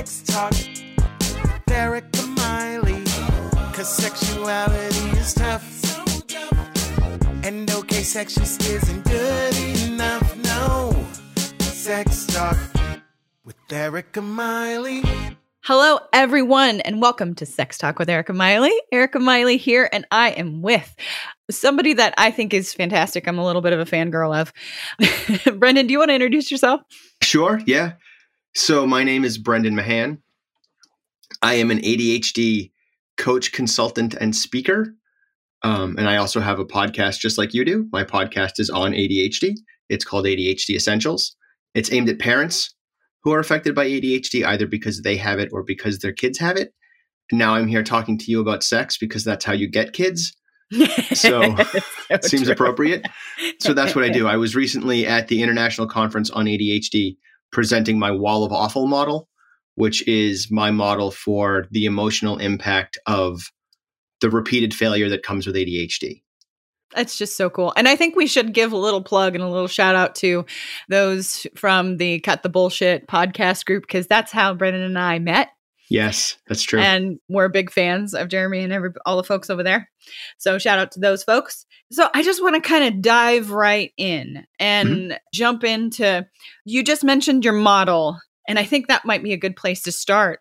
Sex Talk with Erica Miley. Cause sexuality is tough. And okay, sex just isn't good enough. No. Sex Talk with Erica Miley. Hello, everyone, and welcome to Sex Talk with Erica Miley. Erica Miley here, and I am with somebody that I think is fantastic. I'm a little bit of a fangirl of. Brendan, do you want to introduce yourself? Sure, yeah. So, my name is Brendan Mahan. I am an ADHD coach, consultant, and speaker. Um, and I also have a podcast just like you do. My podcast is on ADHD. It's called ADHD Essentials. It's aimed at parents who are affected by ADHD, either because they have it or because their kids have it. Now I'm here talking to you about sex because that's how you get kids. So, So seems appropriate. So that's what I do. I was recently at the International Conference on ADHD presenting my wall of awful model, which is my model for the emotional impact of the repeated failure that comes with ADHD. That's just so cool. And I think we should give a little plug and a little shout out to those from the Cut the Bullshit podcast group because that's how Brendan and I met. Yes, that's true. and we're big fans of Jeremy and every all the folks over there. So shout out to those folks. So I just want to kind of dive right in mm-hmm. and jump into you just mentioned your model and I think that might be a good place to start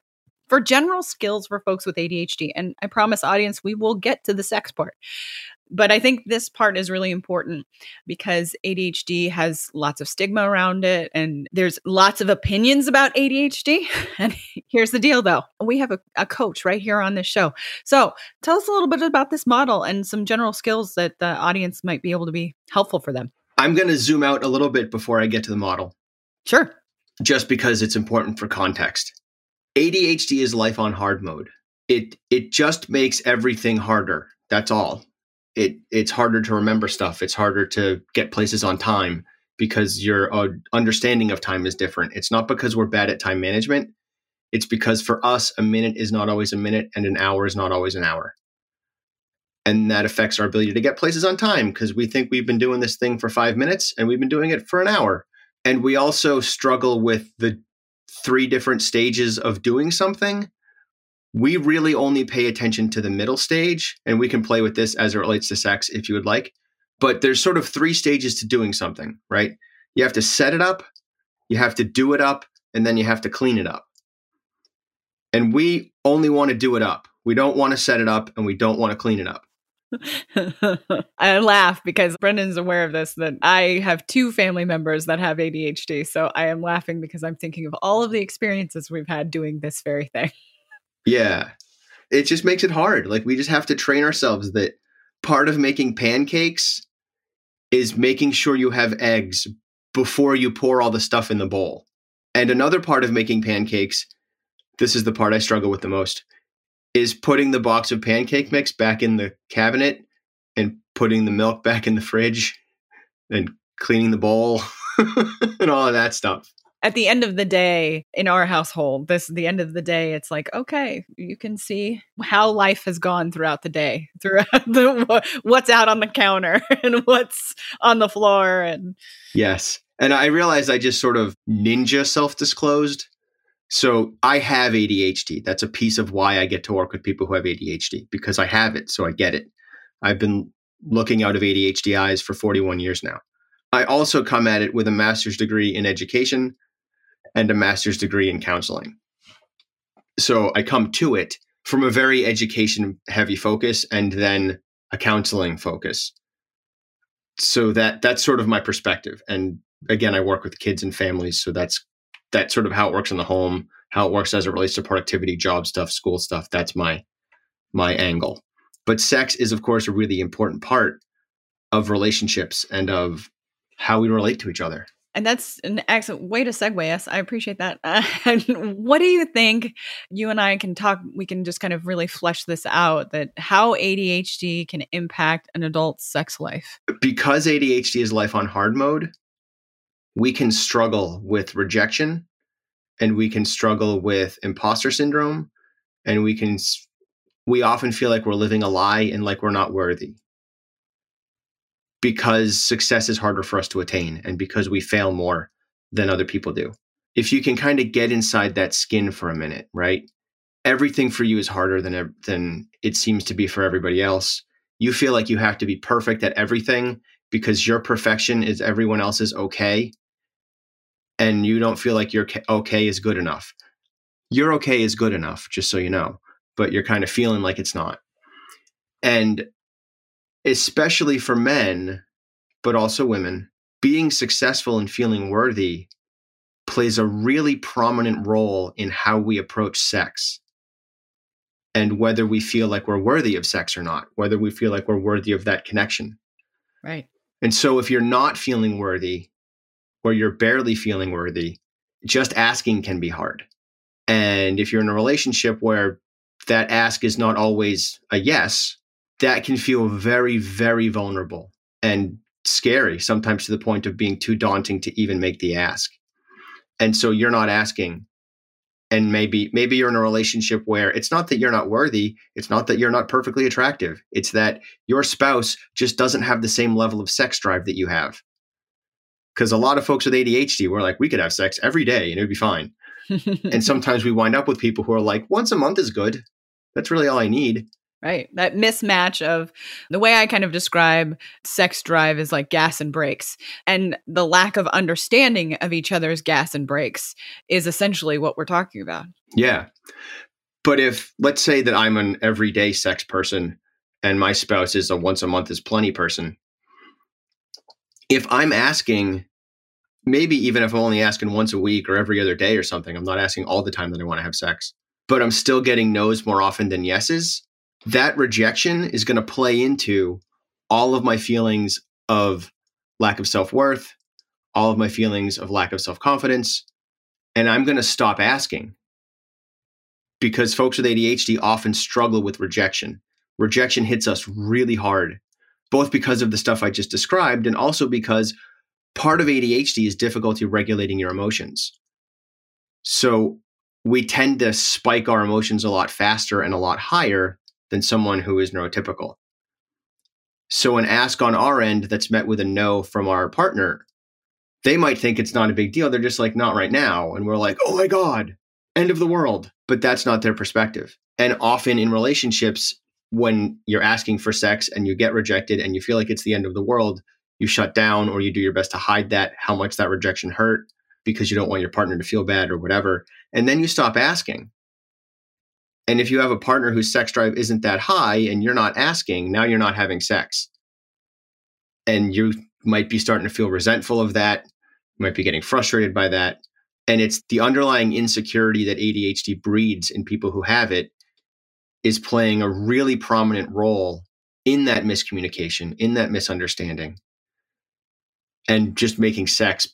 for general skills for folks with ADHD and I promise audience we will get to the sex part. But I think this part is really important because ADHD has lots of stigma around it and there's lots of opinions about ADHD. And here's the deal though we have a, a coach right here on this show. So tell us a little bit about this model and some general skills that the audience might be able to be helpful for them. I'm going to zoom out a little bit before I get to the model, Sure. just because it's important for context. ADHD is life on hard mode. It it just makes everything harder. That's all. It it's harder to remember stuff. It's harder to get places on time because your uh, understanding of time is different. It's not because we're bad at time management. It's because for us a minute is not always a minute and an hour is not always an hour. And that affects our ability to get places on time because we think we've been doing this thing for 5 minutes and we've been doing it for an hour. And we also struggle with the three different stages of doing something, we really only pay attention to the middle stage. And we can play with this as it relates to sex if you would like. But there's sort of three stages to doing something, right? You have to set it up, you have to do it up, and then you have to clean it up. And we only want to do it up. We don't want to set it up and we don't want to clean it up. I laugh because Brendan's aware of this that I have two family members that have ADHD. So I am laughing because I'm thinking of all of the experiences we've had doing this very thing. Yeah. It just makes it hard. Like we just have to train ourselves that part of making pancakes is making sure you have eggs before you pour all the stuff in the bowl. And another part of making pancakes, this is the part I struggle with the most, is putting the box of pancake mix back in the cabinet and putting the milk back in the fridge and cleaning the bowl and all of that stuff. At the end of the day, in our household, this the end of the day, it's like, okay, you can see how life has gone throughout the day, throughout the what's out on the counter and what's on the floor and Yes. And I realized I just sort of ninja self disclosed. So I have ADHD. That's a piece of why I get to work with people who have ADHD because I have it. So I get it. I've been looking out of ADHD eyes for 41 years now. I also come at it with a master's degree in education and a master's degree in counseling. So I come to it from a very education heavy focus and then a counseling focus. So that that's sort of my perspective. And again, I work with kids and families, so that's that's sort of how it works in the home, how it works as it relates to productivity, job stuff, school stuff. That's my my angle. But sex is of course a really important part of relationships and of how we relate to each other. And that's an excellent way to segue us. I appreciate that. Uh, what do you think? You and I can talk, we can just kind of really flesh this out that how ADHD can impact an adult's sex life. Because ADHD is life on hard mode, we can struggle with rejection and we can struggle with imposter syndrome and we can we often feel like we're living a lie and like we're not worthy because success is harder for us to attain and because we fail more than other people do if you can kind of get inside that skin for a minute, right? Everything for you is harder than than it seems to be for everybody else. You feel like you have to be perfect at everything because your perfection is everyone else's okay and you don't feel like your okay is good enough. Your okay is good enough, just so you know, but you're kind of feeling like it's not. And especially for men, but also women, being successful and feeling worthy plays a really prominent role in how we approach sex and whether we feel like we're worthy of sex or not, whether we feel like we're worthy of that connection. Right. And so if you're not feeling worthy or you're barely feeling worthy, just asking can be hard. And if you're in a relationship where that ask is not always a yes, that can feel very, very vulnerable and scary, sometimes to the point of being too daunting to even make the ask. And so you're not asking. And maybe maybe you're in a relationship where it's not that you're not worthy, it's not that you're not perfectly attractive. It's that your spouse just doesn't have the same level of sex drive that you have. Cuz a lot of folks with ADHD we're like we could have sex every day and it'd be fine. and sometimes we wind up with people who are like once a month is good. That's really all I need right that mismatch of the way i kind of describe sex drive is like gas and brakes and the lack of understanding of each other's gas and brakes is essentially what we're talking about. Yeah but if let's say that i'm an everyday sex person and my spouse is a once a month is plenty person if i'm asking maybe even if i'm only asking once a week or every other day or something i'm not asking all the time that i want to have sex but i'm still getting no's more often than yeses that rejection is going to play into all of my feelings of lack of self worth, all of my feelings of lack of self confidence. And I'm going to stop asking because folks with ADHD often struggle with rejection. Rejection hits us really hard, both because of the stuff I just described and also because part of ADHD is difficulty regulating your emotions. So we tend to spike our emotions a lot faster and a lot higher than someone who is neurotypical. So, an ask on our end that's met with a no from our partner, they might think it's not a big deal. They're just like, not right now. And we're like, oh my God, end of the world. But that's not their perspective. And often in relationships, when you're asking for sex and you get rejected and you feel like it's the end of the world, you shut down or you do your best to hide that, how much that rejection hurt because you don't want your partner to feel bad or whatever. And then you stop asking. And if you have a partner whose sex drive isn't that high and you're not asking, now you're not having sex. And you might be starting to feel resentful of that. You might be getting frustrated by that. And it's the underlying insecurity that ADHD breeds in people who have it is playing a really prominent role in that miscommunication, in that misunderstanding, and just making sex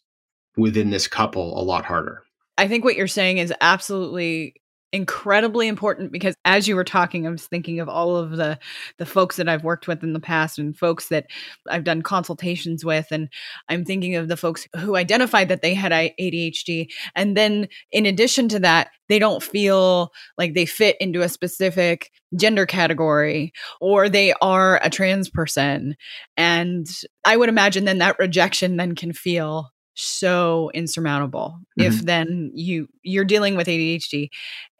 within this couple a lot harder. I think what you're saying is absolutely incredibly important because as you were talking i was thinking of all of the the folks that i've worked with in the past and folks that i've done consultations with. And i'm thinking of the folks who identified that they had adhd and then in addition to that they don't feel like they fit into a specific gender category or they are a trans person. And i would imagine then that rejection then can feel so insurmountable mm-hmm. if then you you're dealing with ADHD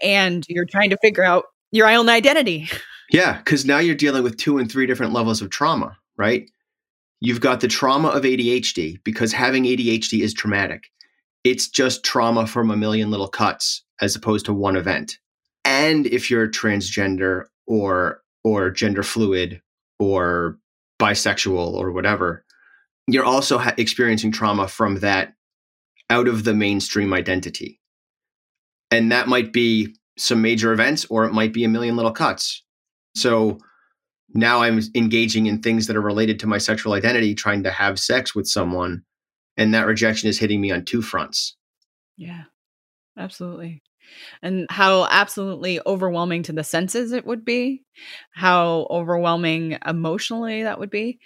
and you're trying to figure out your own identity. Yeah, cuz now you're dealing with two and three different levels of trauma, right? You've got the trauma of ADHD because having ADHD is traumatic. It's just trauma from a million little cuts as opposed to one event. And if you're transgender or or gender fluid or bisexual or whatever, you're also ha- experiencing trauma from that out of the mainstream identity. And that might be some major events or it might be a million little cuts. So now I'm engaging in things that are related to my sexual identity, trying to have sex with someone. And that rejection is hitting me on two fronts. Yeah, absolutely. And how absolutely overwhelming to the senses it would be, how overwhelming emotionally that would be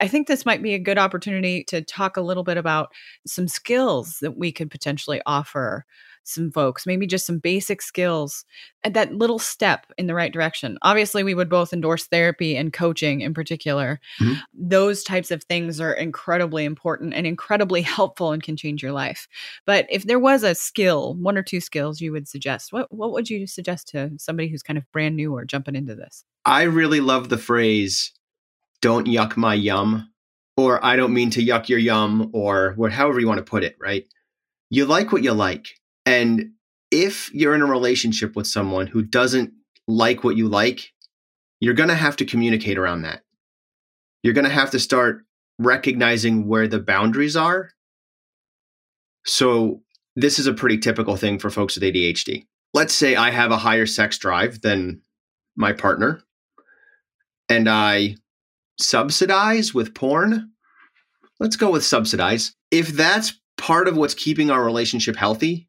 I think this might be a good opportunity to talk a little bit about some skills that we could potentially offer some folks, maybe just some basic skills and that little step in the right direction. Obviously, we would both endorse therapy and coaching in particular. Mhm. Those types of things are incredibly important and incredibly helpful and can change your life. But if there was a skill, one or two skills you would suggest, what what would you suggest to somebody who's kind of brand new or jumping into this? I really love the phrase "Don't yuck my yum," or "I don't mean to yuck your yum," or what, however you want to put it. Right? You like what you like, and if you're in a relationship with someone who doesn't like what you like, you're going to have to communicate around that. You're going to have to start recognizing where the boundaries are. So, this is a pretty typical thing for folks with ADHD. Let's say I have a higher sex drive than my partner and I subsidize with porn. Let's go with subsidize. If that's part of what's keeping our relationship healthy,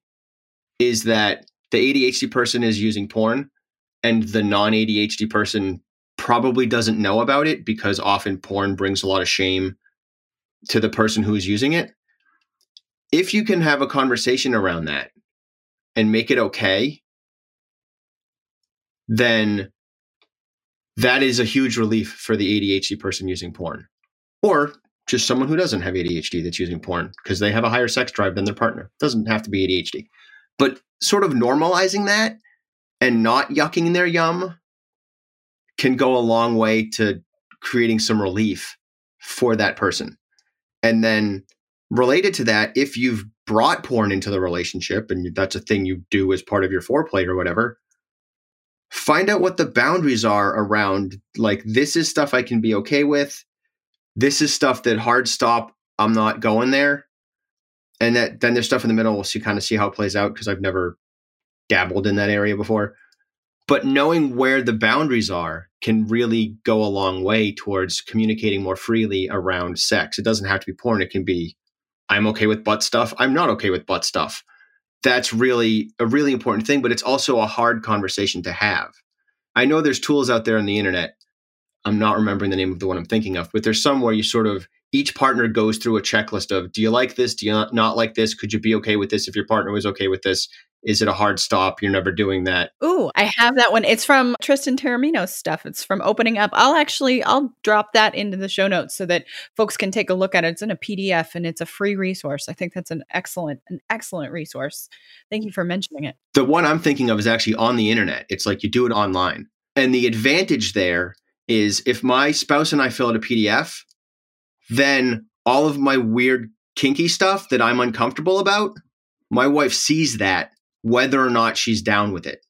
is that the ADHD person is using porn and the non ADHD person probably doesn't know about it because often porn brings a lot of shame to the person who's using it. If you can have a conversation around that and make it okay, then that is a huge relief for the ADHD person using porn. Or just someone who doesn't have ADHD that's using porn because they have a higher sex drive than their partner. Doesn't have to be ADHD. But sort of normalizing that and not yucking their yum can go a long way to creating some relief for that person. And then related to that, if you've brought porn into the relationship and that's a thing you do as part of your foreplay or whatever, find out what the boundaries are around like this is stuff I can be okay with. This is stuff that hard stop, I'm not going there. And that then there's stuff in the middle. We'll see kind of see how it plays out because I've never dabbled in that area before. But knowing where the boundaries are can really go a long way towards communicating more freely around sex. It doesn't have to be porn. It can be I'm okay with butt stuff. I'm not okay with butt stuff that's really a really important thing, but it's also a hard conversation to have. I know there's tools out there on the internet. I'm not remembering the name of the one I'm thinking of, but there's some where you sort of each partner goes through a checklist of do you like this? Do you not, like this? Could you be okay with this if your partner was okay with this? Is it a hard stop? You're never doing that. Ooh, I have that one. It's from Tristan Taormino's stuff. It's from Opening Up. I'll actually I'll drop that into the show notes so that folks can take a look at it. It's in a PDF and it's a free resource. I think that's an excellent an excellent resource. Thank you for mentioning it. The one I'm thinking of is actually on the internet. It's like you do it online. And the advantage there is if my spouse and I fill out a PDF, then all of my weird kinky stuff that I'm uncomfortable about, my wife sees that whether or not she's down with it.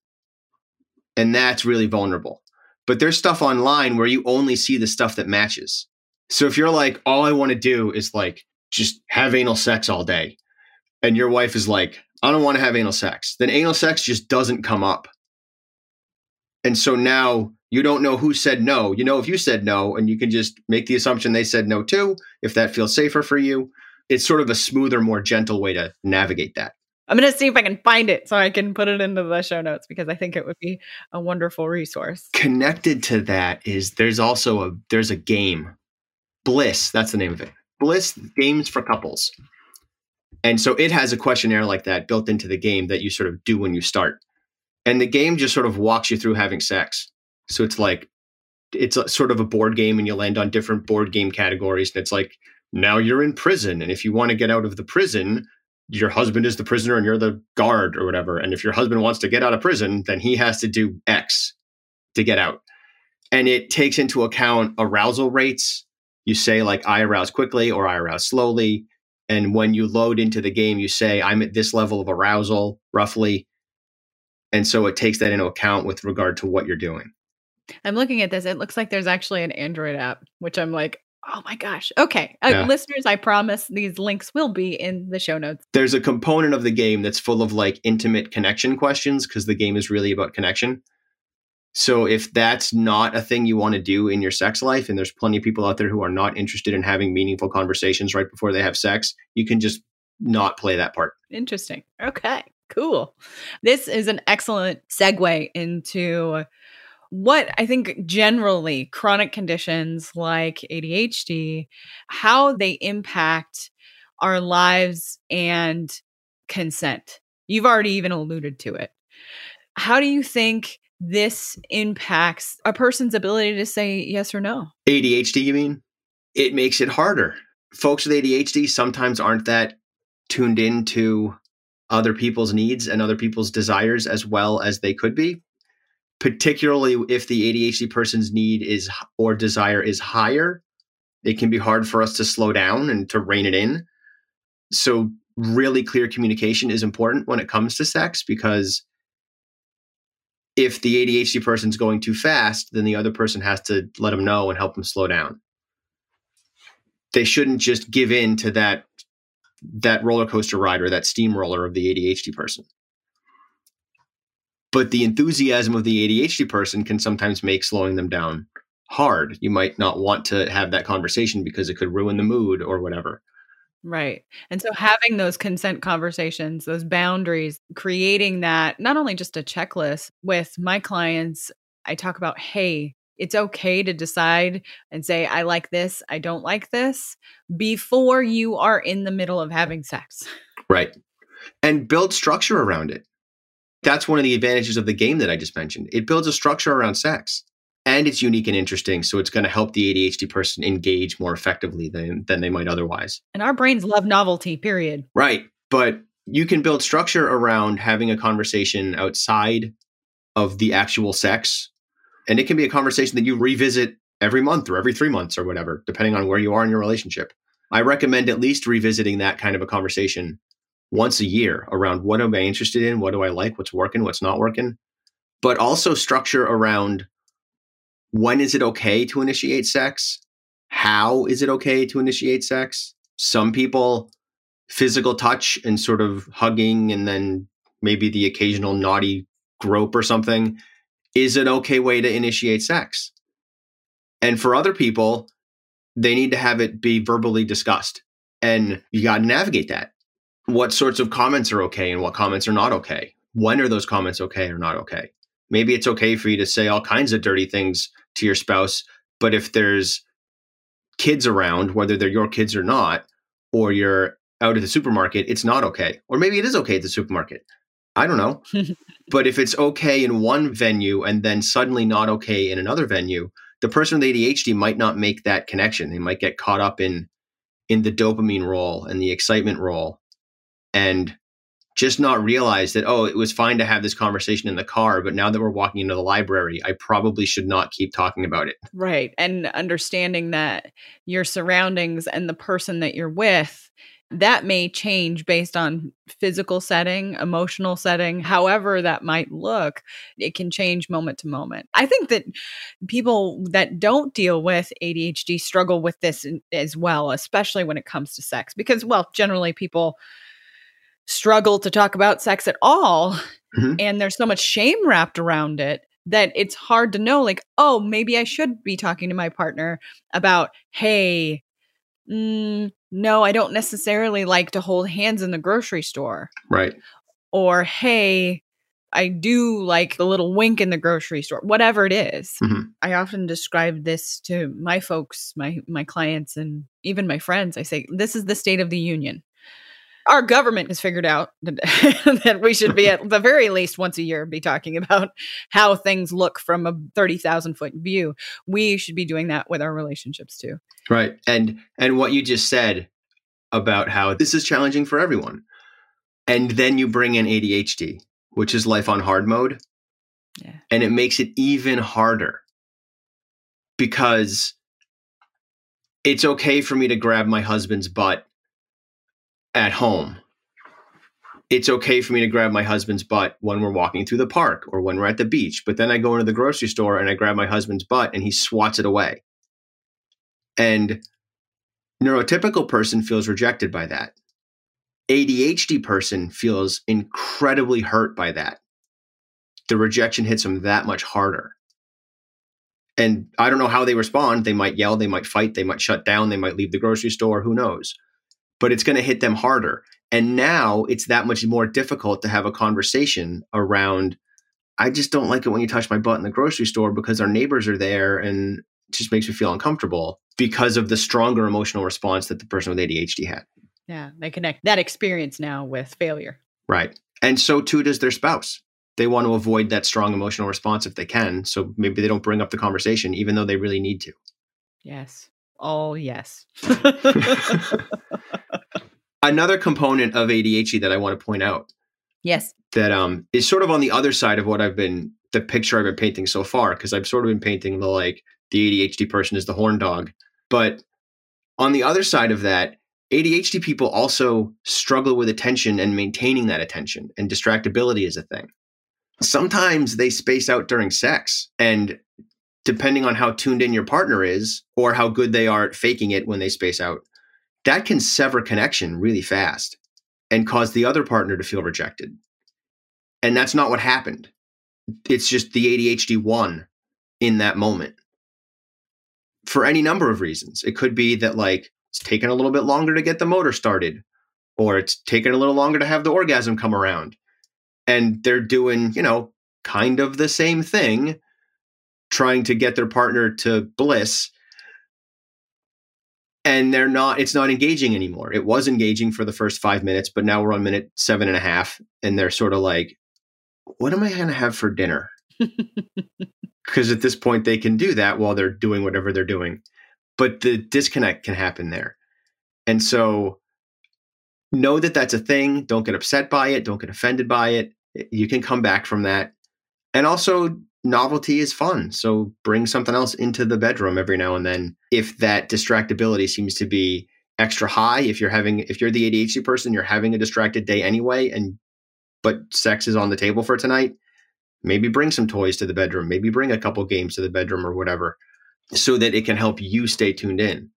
And that's really vulnerable. But there's stuff online where you only see the stuff that matches. So if you're like, all I want to do is like just have anal sex all day, and your wife is like, I don't want to have anal sex, then anal sex just doesn't come up. And so now you don't know who said no. You know if you said no, and you can just make the assumption they said no too, if that feels safer for you. It's sort of a smoother, more gentle way to navigate that. I'm going to see if I can find it so I can put it into the show notes because I think it would be a wonderful resource. Connected to that is there's also a there's a game. Bliss, that's the name of it. Bliss games for couples. And so it has a questionnaire like that built into the game that you sort of do when you start. And the game just sort of walks you through having sex. So it's like it's a, sort of a board game and you land on different board game categories and it's like now you're in prison and if you want to get out of the prison your husband is the prisoner and you're the guard or whatever. And if your husband wants to get out of prison, then he has to do X to get out. And it takes into account arousal rates. You say, like, I arouse quickly or I arouse slowly. And when you load into the game, you say, I'm at this level of arousal roughly. And so it takes that into account with regard to what you're doing. I'm looking at this. It looks like there's actually an Android app, which I'm like, oh my gosh. Okay. Uh, Yeah. listeners, I promise these links will be in the show notes. There's a component of the game that's full of like intimate connection questions because the game is really about connection. So if that's not a thing you want to do in your sex life, and there's plenty of people out there who are not interested in having meaningful conversations right before they have sex, you can just not play that part. Interesting. Okay. Cool. This is an excellent segue into what I think generally chronic conditions like ADHD, how they impact our lives and consent. You've already even alluded to it. How do you think this impacts a person's ability to say yes or no? ADHD, you mean? It makes it harder. Folks with ADHD sometimes aren't that tuned into other people's needs and other people's desires as well as they could be particularly if the ADHD person's need is or desire is higher, it can be hard for us to slow down and to rein it in. So, really clear communication is important when it comes to sex because if the ADHD person's going too fast, then the other person has to let them know and help them slow down. They shouldn't just give in to that that roller coaster ride or that steamroller of the ADHD person but the enthusiasm of the ADHD person can sometimes make slowing them down hard. You might not want to have that conversation because it could ruin the mood or whatever. Right. And so having those consent conversations, those boundaries, creating that not only just a checklist with my clients, I talk about, hey, it's okay to decide and say, I like this, I don't like this before you are in the middle of having sex. Right. And build structure around it. That's one of the advantages of the game that I just mentioned. It builds a structure around sex and it's unique and interesting. So it's going to help the ADHD person engage more effectively than, than they might otherwise. And our brains love novelty, period. Right. But you can build structure around having a conversation outside of the actual sex. And it can be a conversation that you revisit every month or every three months or whatever, depending on where you are in your relationship. I recommend at least revisiting that kind of a conversation once a year around what am I interested in? What do I like? What's working? What's not working? But also structure around when is it okay to initiate sex? How is it okay to initiate sex? Some people, physical touch and sort of hugging and then maybe the occasional naughty grope or something is an okay way to initiate sex. And for other people, they need to have it be verbally discussed. And you got to navigate that what sorts of comments are okay and what comments are not okay. When are those comments okay or not okay? Maybe it's okay for you to say all kinds of dirty things to your spouse, but if there's kids around, whether they're your kids or not, or you're out at the supermarket, it's not okay. Or maybe it is okay at the supermarket. I don't know. but if it's okay in one venue and then suddenly not okay in another venue, the person with ADHD might not make that connection. They might get caught up in in the dopamine role and the excitement role and just not realize that oh it was fine to have this conversation in the car but now that we're walking into the library i probably should not keep talking about it right and understanding that your surroundings and the person that you're with that may change based on physical setting, emotional setting, however that might look. It can change moment to moment. I think that people that don't deal with ADHD struggle with this eh, as well, especially when it comes to sex, because, well, generally people struggle to talk about sex at all mm-hmm. and there's so much shame wrapped around it that it's hard to know like oh maybe i should be talking to my partner about hey mm, no i don't necessarily like to hold hands in the grocery store right or hey i do like the little wink in the grocery store whatever it is. Mm-hmm. i often describe this to my folks my my clients and even my friends i say this is the state of the union our government has figured out that we should be at the very least once a year be talking about how things look from a 30,000 foot view. We should be doing that with our relationships too. Right. And and what you just said about how this is challenging for everyone. And then you bring in ADHD, which is life on hard mode. Yeah. And it makes it even harder because it's okay for me to grab my husband's butt at home. It's okay for me to grab my husband's butt when we're walking through the park or when we're at the beach. But then I go into the grocery store and I grab my husband's butt and he swats it away. And neurotypical person feels rejected by that. ADHD person feels incredibly hurt by that. The rejection hits them that much harder. And I don't know how they respond. They might yell, they might fight, they might shut down, they might leave the grocery store, who knows but it's going to hit them harder. And now it's that much more difficult to have a conversation around I just don't like it when you touch my butt in the grocery store because our neighbors are there and it just makes me feel uncomfortable because of the stronger emotional response that the person with ADHD had. Yeah, they connect that experience now with failure. Right. And so too does their spouse. They want to avoid that strong emotional response if they can. So maybe they don't bring up the conversation, even though they really need to. Yes. Oh, yes. Another component of ADHD that I want to point out yes. that um, is sort of on the other side of what I've been, the picture I've been painting so far, because I've sort of been painting the like the ADHD person is the horn dog. But on the other side of that, ADHD people also struggle with attention and maintaining that attention, and distractibility is a thing. Sometimes they space out during sex, and depending on how tuned in your partner is or how good they are at faking it when they space out, that can sever connection really fast and cause the other partner to feel rejected. And that's not what happened. It's just the ADHD won in that moment for any number of reasons. It could be that, like, it's taken a little bit longer to get the motor started, or it's taken a little longer to have the orgasm come around. And they're doing, you know, kind of the same thing, trying to get their partner to bliss and they're not it's not engaging anymore. It was engaging for the first five minutes but now we're on minute seven and a half and they're sort of like what am i going to have for dinner? Because at this point they can do that while they're doing whatever they're doing. But the disconnect can happen there. And so know that that's a thing. Don't get upset by it. Don't get offended by it. You can come back from that. And also novelty is fun. So bring something else into the bedroom every now and then. If that distractibility seems to be extra high, if you're having if you're the ADHD person, you're having a distracted day anyway and but sex is on the table for tonight, maybe bring some toys to the bedroom, maybe bring a couple games to the bedroom or whatever so that it can help you stay tuned in.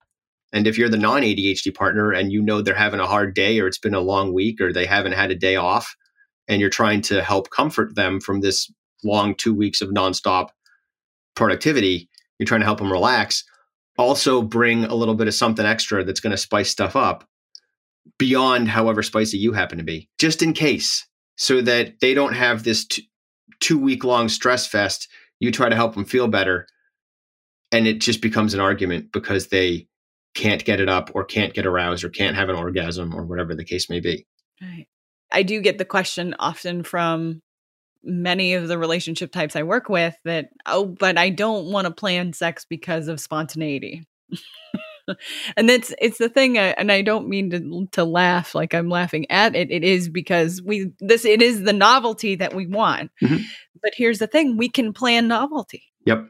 And if you're the non ADHD partner and you know they're having a hard day or it's been a long week or they haven't had a day off and you're trying to help comfort them from this long two weeks of nonstop productivity, you're trying to help them relax. Also, bring a little bit of something extra that's going to spice stuff up beyond however spicy you happen to be, just in case, so that they don't have this t- two week long stress fest. You try to help them feel better, and it just becomes an argument because they can't get it up or can't get aroused or can't have an orgasm or whatever the case may be. Right. I do get the question often from many of the relationship types I work with that, oh, but I don't want to plan sex because of spontaneity. and that's it's the thing uh, and i don't mean to to laugh like i'm laughing at it it is because we this it is the novelty that we want. Mm-hmm. but here's the thing we can plan novelty. Yep.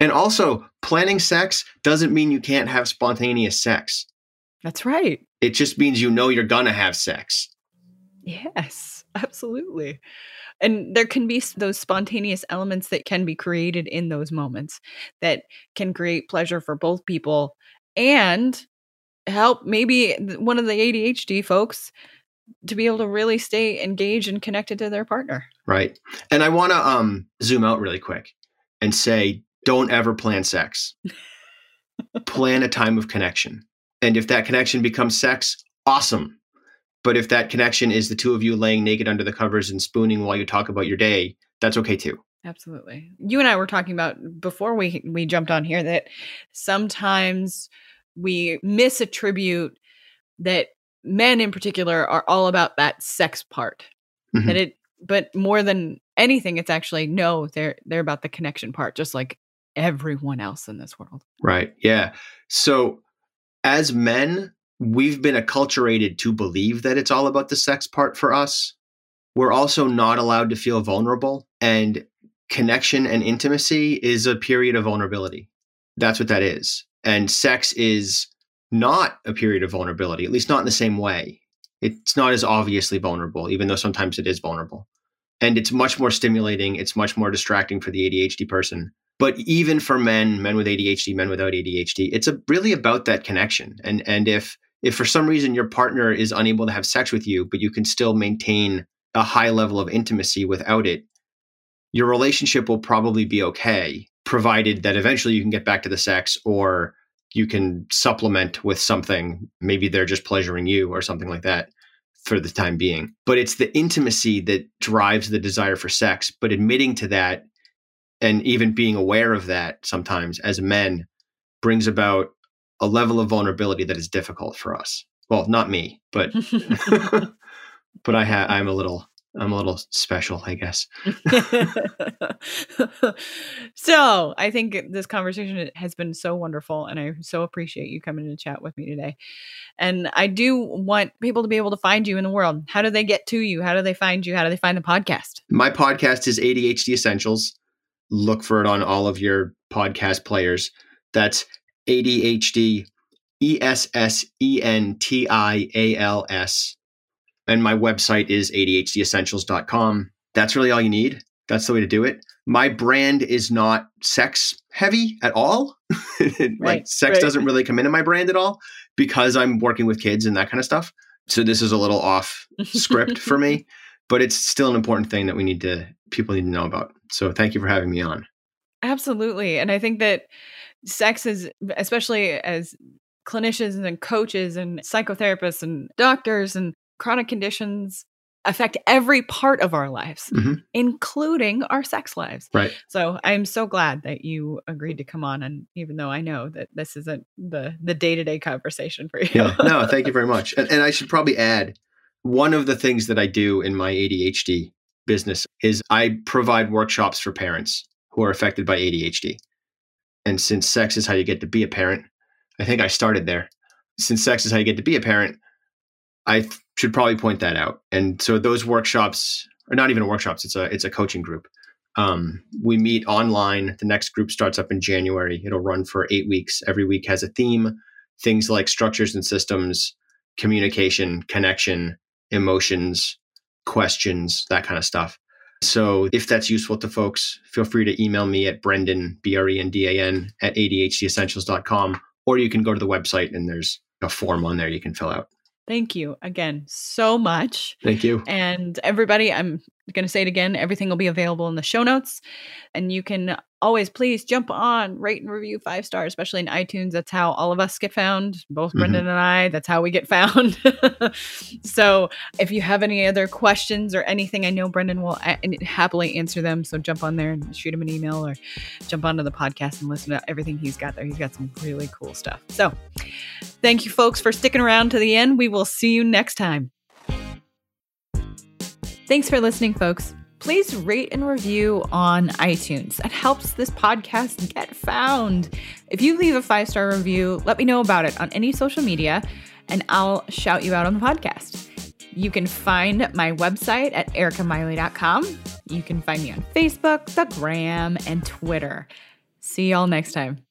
And also planning sex doesn't mean you can't have spontaneous sex. That's right. It just means you know you're gonna have sex. Yes absolutely and there can be those spontaneous elements that can be created in those moments that can create pleasure for both people and help maybe one of the ADHD folks to be able to really stay engaged and connected to their partner. Right. And I want to um zoom out really quick and say don't ever plan sex. plan a time of connection. And if that connection becomes sex, awesome. But if that connection is the two of you laying naked under the covers and spooning while you talk about your day, that's okay too. Absolutely. You and I were talking about before we we jumped on here that sometimes we misattribute that men in particular are all about that sex part. Mm-hmm. That it but more than anything it's actually no, they're they're about the connection part just like everyone else in this world. Right. Yeah. So as men, we've been acculturated to believe that it's all about the sex part for us. We're also not allowed to feel vulnerable. And connection and intimacy is a period of vulnerability. That's what that is. And sex is not a period of vulnerability, at least not in the same way. It's not as obviously vulnerable, even though sometimes it is vulnerable. And it's much more stimulating. It's much more distracting for the ADHD person. But even for men, men with ADHD, men without ADHD, it's a, really about that connection. And and if if for some reason your partner is unable to have sex with you, but you can still maintain a high level of intimacy without it, your relationship will probably be okay, provided that eventually you can get back to the sex or you can supplement with something. Maybe they're just pleasuring you or something like that for the time being. But it's the intimacy that drives the desire for sex. But admitting to that and even being aware of that sometimes as men brings about a level of vulnerability that is difficult for us. Well, not me, but but I ha- I'm a little I'm a little special, I guess. so I think this conversation has been so wonderful, and I so appreciate you coming to chat with me today. And I do want people to be able to find you in the world. How do they get to you? How do they find you? How do they find the podcast? My podcast is ADHD Essentials. Look for it on all of your podcast players. That's ADHD E S S E N T I A L S and my website is ADHDessentials.com. That's really all you need. That's the way to do it. My brand is not sex heavy at all. like Right, sex right. doesn't really come into my brand at all because I'm working with kids and that kind of stuff. So this is a little off script for me, but it's still an important thing that we need to people need to know about. So thank you for having me on. Absolutely. And I think that sex is, especially as clinicians and coaches and psychotherapists and doctors and chronic conditions, affect every part of our lives, Mhm. including our sex lives. Right. So I'm so glad that you agreed to come on. And even though I know that this isn't the the day to day conversation for you. Yeah. No, thank you very much. And, and I should probably add one of the things that I do in my ADHD business is I provide workshops for parents who are affected by ADHD. And since sex is how you get to be a parent, I think I started there. Since sex is how you get to be a parent, I th- should probably point that out. And so those workshops are not even workshops; it's a it's a coaching group. Um, we meet online. The next group starts up in January. It'll run for eight weeks. Every week has a theme. Things like structures and systems, communication, connection, emotions, questions, that kind of stuff. So if that's useful to folks, feel free to email me at Brendan, B R E N D A N, at ADHDessentials.com, or you can go to the website and there's a form on there you can fill out. Thank you again so much. Thank you. And everybody, I'm going to say it again everything will be available in the show notes. And you can always please jump on, rate and review five stars, especially in iTunes. That's how all of us get found, both Mhm. Brendan and I. That's how we get found. so if you have any other questions or anything, I know Brendan will a- happily answer them. So jump on there and shoot him an email or jump onto the podcast and listen to everything he's got there. He's got some really cool stuff. So thank you, folks, for sticking around to the end. We will see you next time. Thanks for listening, folks. Please rate and review on iTunes. That helps this podcast get found. If you leave a five star review, let me know about it on any social media and I'll shout you out on the podcast. You can find my website at ericamiley.com. You can find me on Facebook, the Gram, and Twitter. See y'all next time.